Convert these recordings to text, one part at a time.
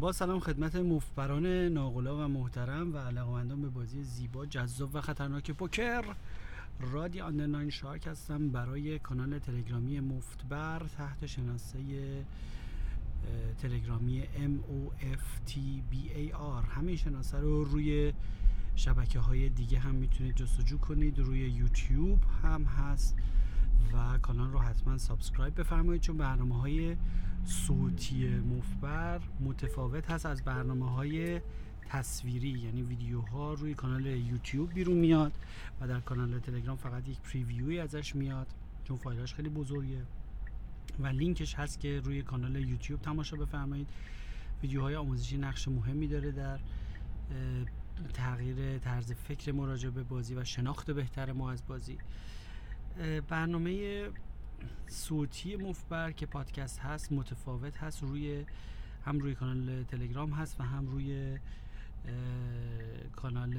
با سلام خدمت مفت‌بران ناغلا و محترم و علاقمندان به بازی زیبا جذاب و خطرناک پوکر. رادی underline shark هستم برای کانال تلگرامی مفت‌بر تحت شناسه تلگرامی MOFTBAR همین شناسه رو روی شبکه های دیگه هم می‌تونید جستجو کنید. روی یوتیوب هم هست. و کانال رو حتما subscribe بفرمایید چون برنامه های صوتی مفبر متفاوت هست از برنامه های تصویری. یعنی ویدیوها روی کانال یوتیوب بیرون میاد و در کانال تلگرام فقط یک پریویوی ازش میاد چون فایلش خیلی بزرگه. و لینکش هست که روی کانال یوتیوب تماشا بفرمایید. ویدیوهای آموزشی نقش مهمی داره در تغییر طرز فکر مراجع به بازی و شناخت بهتر ما از بازی. برنامه صوتی مفت‌بر که پادکست هست متفاوت هست روی هم روی کانال تلگرام هست و هم روی کانال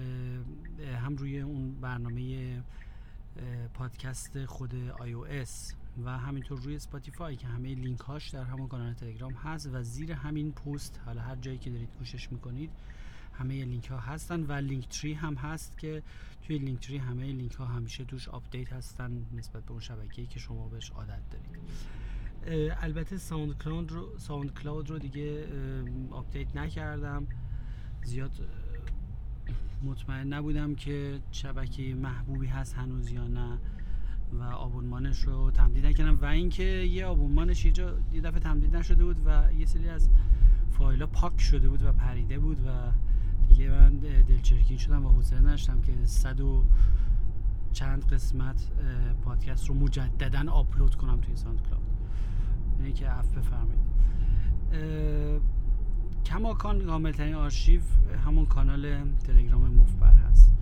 هم روی اون برنامه پادکست خود iOS و همینطور روی Spotify که همه لینک هاش در همون کانال تلگرام هست و زیر همین پست حالا هر جایی که دارید گوشش می‌کنید همه لینک ها هستن و Linktree هم هست که توی Linktree همه لینک ها همیشه توش آپدیت هستن نسبت به اون شبکه‌ای که شما بهش عادت دارید. البته SoundCloud رو SoundCloud رو دیگه آپدیت نکردم. زیاد مطمئن نبودم که شبکه محبوبی هست هنوز یا نه و آبونمانش رو تمدید نکردم و اینکه یه آبونمانش یه جا یه دفعه تمدید نشده بود و یه سری از فایل پاک شده بود و پریده بود و دیگه من دلچرکین شدم و حوصله نداشتم که صد و چند قسمت پادکست رو مجددا آپلود کنم توی SoundCloud اینه که عفو بفرمایید. کماکان کاملترین آرشیو همون کانال تلگرام مفت‌بر هست.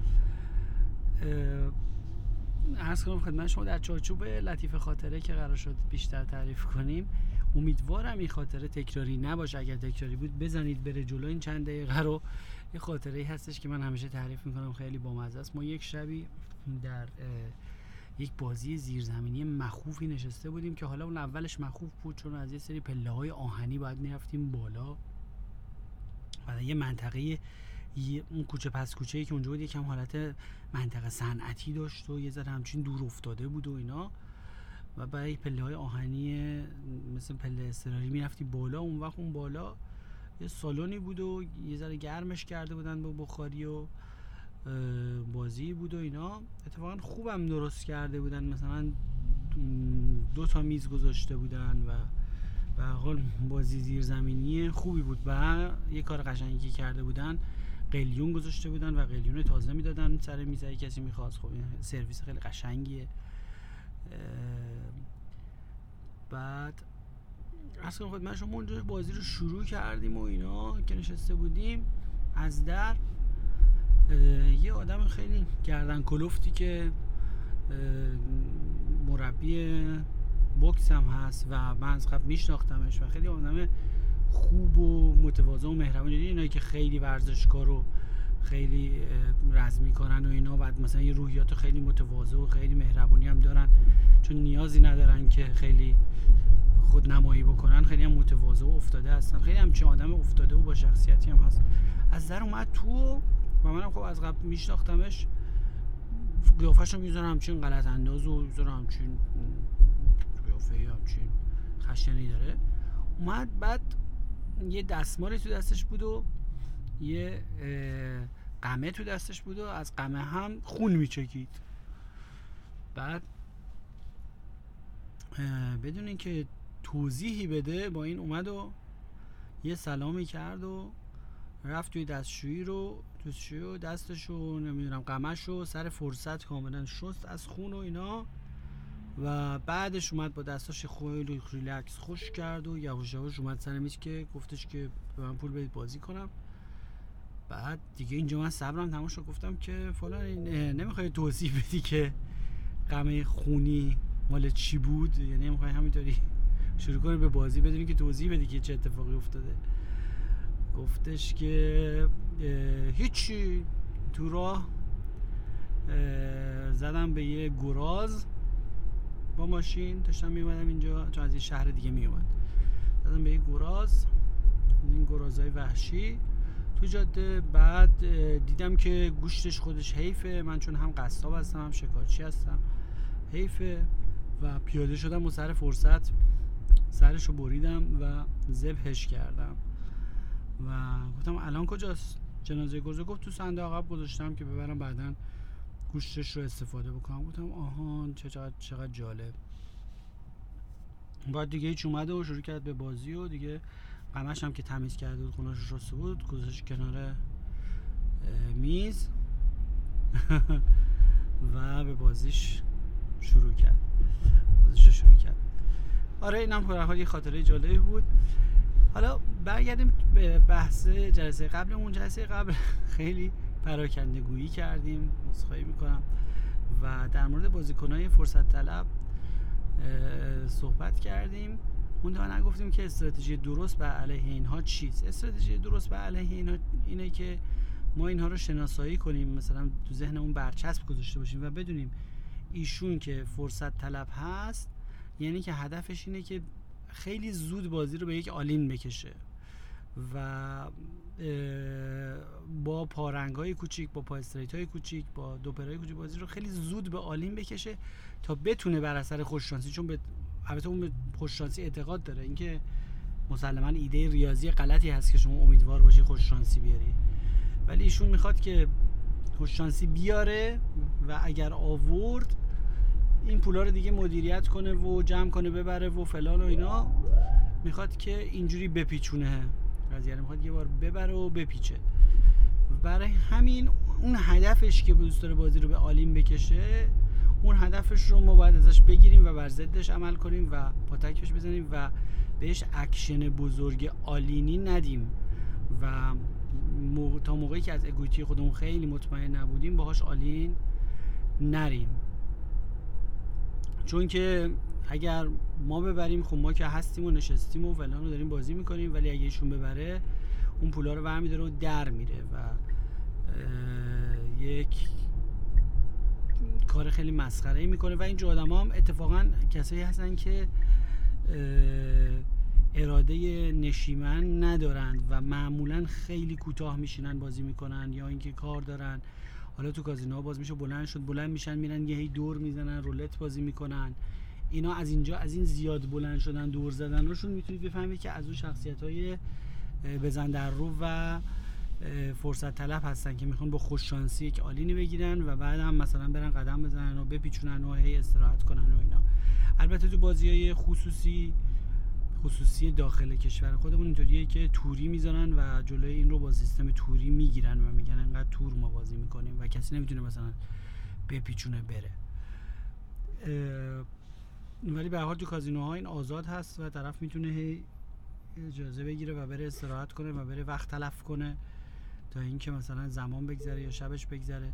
عرض کنم خدمت شما در چارچوب لطیف خاطره که قرار شد بیشتر تعریف کنیم. امیدوارم این خاطره تکراری نباشه. اگر تکراری بود بزنید بره جلو این چند دقیقه رو. یه خاطره ای هستش که من همیشه تعریف می‌کنم. خیلی بامزه است ما یک شبی در یک بازی زیرزمینی مخوفی نشسته بودیم که حالا اون اولش مخوف بود چون از یه سری پله های آهنی باید می‌رفتیم بالا. و یه منطقه اون کوچه پس کوچه ای که اونجا بود یکم حالت منطقه صنعتی داشت و یه ذره همچین دور افتاده بود و اینا. و برای پله های آهنی مثل پله استراری می‌رفتی بالا اون وقت اون بالا یه سالونی بود و یه ذره گرمش کرده بودن با بخاری و بازی بود و اینا. اتفاقا خوبم درست کرده بودن. مثلا دو تا میز گذاشته بودن و به حال بازی زیرزمینی خوبی بود و یه کار قشنگی کرده بودن. قلیون گذاشته بودن و قلیون تازه می‌دادن سر میز کسی می‌خواست. خب سرویس خیلی قشنگیه. بعد اصلا خود من شما اونجا بازی رو شروع کردیم و اینا که نشسته بودیم از در یه آدم خیلی گردن کلفتی که مربی بوکس هم هست و من از قبل میشناختمش و خیلی آدم خوب و متواضع و مهربان اینایی که خیلی ورزشکار و خیلی رزمی کنن و اینا. بعد مثلا یه روحیات خیلی متواضع و خیلی مهربونی هم دارن. چون نیازی ندارن که خیلی خود نمایی بکنن. خیلی هم متواضع و افتاده هستن. خیلی همچین آدم افتاده و با شخصیتی هم هست. از در اومد تو و منم خب از قبل میشناختمش. قیافش رو می‌ذارم همچین غلط انداز و می‌ذارم همچین قیافه همچین خشنی داره. اومد بعد یه دستمالی تو دستش بود و یه قمه تو دستش بود و از قمه هم خون میچکید. بعد بدون اینکه توضیحی بده با این اومد و یه سلامی کرد و رفت توی دستشویی رو دستشویی و دستش رو نمی‌دونم قمش رو سر فرصت کاملا شست از خون و اینا. و بعدش اومد با دستاش خیلی ریلکس خوش کرد و یواش یواش اومد سر میز که گفتش که به من پول بدید بازی کنم. بعد دیگه اینجا من صبرم تمام شد گفتم که فلان نمی‌خوای توضیح بدی که غم خونی مال چی بود؟ یعنی نمی‌خوای همینطوری شروع کنی به بازی بدونی که توضیح بدی که چه اتفاقی افتاده. گفتش که هیچی. تو راه زدم به یه گراز با ماشین. داشتم میومدم اینجا چون از یه شهر دیگه میومد زدم به یه گراز. این گرازای وحشی. تو جاده بعد دیدم که گوشتش خودش حیفه. من چون هم قصاب هستم هم شکارچی هستم. حیفه و پیاده شدم و سر فرصت سرش رو بریدم و ذبحش کردم. و گفتم الان کجاست؟ جنازه گرزه گفت تو صندوق عقب گذاشتم که ببرم بعدا گوشتش رو استفاده بکنم. گفتم آهان چقدر چقدر جالب. بعد دیگه هیچ اومده و شروع کرد به بازی و دیگه قمش هم که تمیز کرده بود خونش رسته بود گذاشت کنار میز. و به بازیش شروع کرد. بازیش شروع کرد. آره اینم هم یه خاطره جالبی بود. حالا برگردیم به بحث جلسه قبلمون جلسه قبل خیلی پراکنده گویی کردیم مصخایی می‌کنم. و در مورد بازیکنهای فرصت طلب صحبت کردیم. اون نگفتیم که استراتژی درست بر علیه اینها چیست. استراتژی درست بر علیه اینها اینه که ما اینها رو شناسایی کنیم مثلا تو ذهنمون برچسب گذاشته باشیم و بدونیم ایشون که فرصت طلب هست یعنی که هدفش اینه که خیلی زود بازی رو به یک all-in بکشه و با پارنگ های کوچیک با پا straight های کوچیک با دوپرای کوچیک بازی رو خیلی زود به all-in بکشه تا بتونه بر اثر خوششانسی چون به البته اون به خوششانسی اعتقاد داره. اینکه مسلما ایده ریاضی غلطی هست که شما امیدوار باشی خوششانسی بیاری. ولی ایشون می‌خواد که خوششانسی بیاره و اگر آورد این پولا رو دیگه مدیریت کنه و جمع کنه ببره و فلان و اینا. می‌خواد که اینجوری بپیچونه. قضیه می‌خواد یه بار ببره و بپیچه. برای همین اون هدفش که دوست داره بازی رو به all-in بکشه اون هدفش رو ما باید ازش بگیریم و بر ضدش عمل کنیم و پاتکش بزنیم و بهش اکشن بزرگ all-in ی ندیم. و تا موقعی که از equity خودمون خیلی مطمئن نبودیم باهاش all-in نریم. چون که اگر ما ببریم خب ما که هستیم و نشستیم و فلان رو داریم بازی می‌کنیم ولی اگه ایشون ببره اون پولا رو برمیداره و در میره و یک کار خیلی مسخره ای می‌کنه و این آدم هم اتفاقا کسایی هستن که اراده نشیمن ندارند و معمولا خیلی کوتاه میشینن بازی می‌کنن یا اینکه کار دارن. حالا تو کازینو باز میشه بلند شد بلند میشن میرن یه هی دور می‌زنن رولت بازی می‌کنن. اینا از اینجا از این زیاد بلند شدن دور زدن روشون می‌تونید بفهمید که از اون شخصیت های بزن در رو و فرصت طلب هستن که می‌خوان با خوششانسی یک آلینی بگیرن و بعد هم مثلا برن قدم بزنن و بپیچونن و هی استراحت کنن و اینا. البته تو بازی های خصوصی خصوصی داخل کشور خودمون اینطوریه که توری می‌ذارن و جلوی این رو با سیستم توری می‌گیرن و میگن انقدر تور ما بازی می‌کنیم و کسی نمی‌تونه مثلا بپیچونه بره. ولی به حال تو کازینوها این آزاد هست و طرف می‌تونه هی اجازه بگیره و بره استراحت کنه و بره وقت تلف کنه. تا اینکه مثلا زمان بگذره یا شبش بگذره.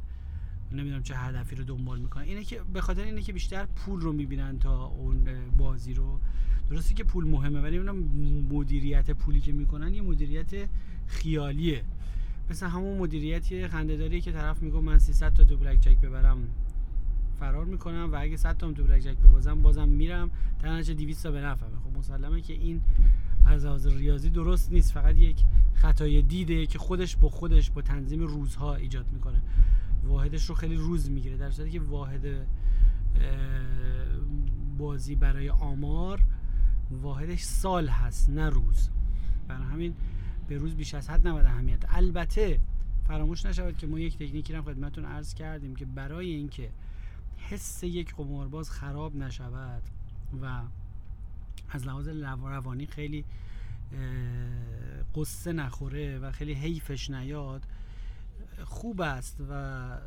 نمی‌دونم چه هدفی رو دنبال می‌کنن. اینه که به خاطر اینه که بیشتر پول رو می‌بینن تا اون بازی رو. درسته که پول مهمه ولی اونم مدیریت پولی که می‌کنن یه مدیریت خیالیه. مثل همون مدیریتی خندهداری که طرف میگه من 300 تا دو بلک جک ببرم. فرار می‌کنم و اگه 100 تا دو بلک جک ببازم بازم میرم. در 200 تا به نفعمه. خب مسلمه که این از لحاظ ریاضی درست نیست. فقط یک خطای دیده که خودش با خودش با تنظیم روزها ایجاد می‌کنه. واحدش رو خیلی روز می‌گیره در صورتی که واحد بازی برای آمار واحدش سال هست نه روز. برای همین به روز بیش از حد نباید اهمیت. البته فراموش نشود که ما یک تکنیکی رو خدمتتون عرض کردیم که برای اینکه حس یک قمارباز خراب نشود و از لحاظ روانی خیلی قصه نخوره و خیلی حیفش نیاد خوب است و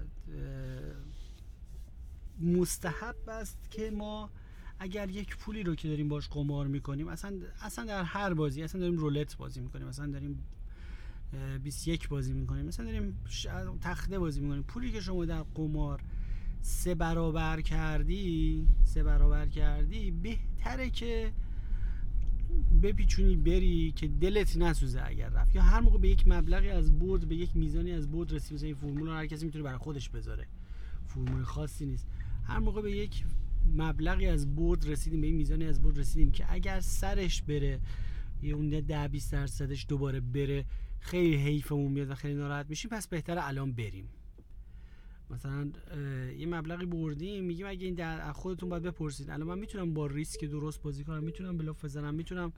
مستحب است که ما اگر یک پولی رو که داریم باش قمار می‌کنیم اصلا اصلا در هر بازی اصلا داریم رولت بازی می‌کنیم اصلا داریم 21 بازی می‌کنیم مثلا داریم تخته بازی می‌کنیم. پولی که شما در قمار سه برابر کردی سه برابر کردی بهتره که بپیچونی بری که دلت نسوزه اگر رفت. یا هر موقع به یک مبلغی از برد به یک میزانی از برد رسید مثلا این فرمول هر کسی می‌تونه برای خودش بذاره. فرمول خاصی نیست. هر موقع به یک مبلغی از برد رسیدیم به این میزانی از برد رسیدیم که اگر سرش بره یه اون ده 20 درصدش دوباره بره خیلی حیفمون میاد و خیلی ناراحت میشیم پس بهتره الان بریم. مثلا یه مبلغی بردیم میگیم اگه این در خودتون باید بپرسید. الان من می‌تونم با ریسک درست بازی کنم می‌تونم بلاف بزنم می‌تونم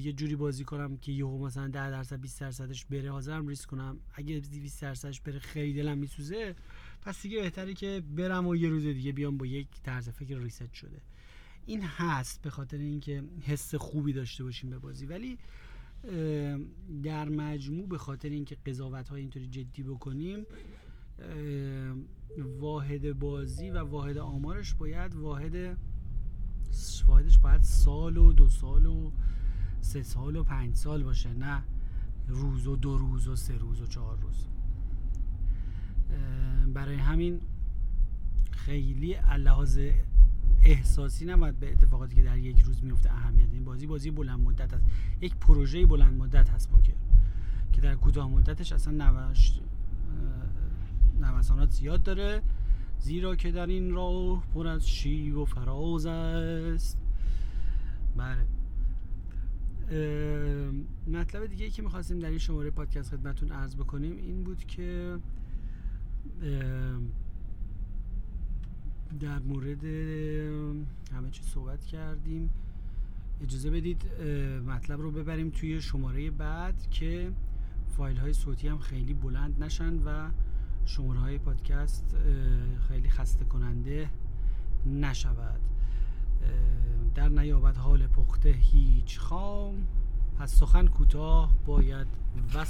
یه جوری بازی کنم که یهو مثلا 10 درصد 20 درصدش بره حاضرم ریسک کنم. اگه 20 درصدش بره خیلی دلم میسوزه. پس دیگه بهتره که برم و یه روز دیگه بیام با یک طرز فکر ریست شده. این هست به خاطر اینکه حس خوبی داشته باشیم به بازی. ولی در مجموع به خاطر اینکه قضاوت های اینطوری جدی بکنیم واحد بازی و واحد آمارش باید واحد واحدش باید سال و دو سال و سه سال و پنج سال باشه نه روز و دو روز و سه روز و چهار روز. برای همین خیلی لحاظ احساسی نباید به اتفاقاتی که در یک روز میفته اهمیت این بازی بازی بلند مدت است. یک پروژه بلند مدت هست پوکر که در کوتاه مدتش اصلا 90 حسنات زیاد داره زیرا که در این راه پر از شیب و فراز است. بله. مطلب دیگه ای که می‌خواستیم در این شماره پادکست خدمتون عرض بکنیم این بود که در مورد همه چی صحبت کردیم. اجازه بدید مطلب رو ببریم توی شماره بعد که فایل های صوتی هم خیلی بلند نشن و شماره های پادکست خیلی خسته کننده نشود در نیابت حال پخته هیچ خام پس سخن کوتاه باید و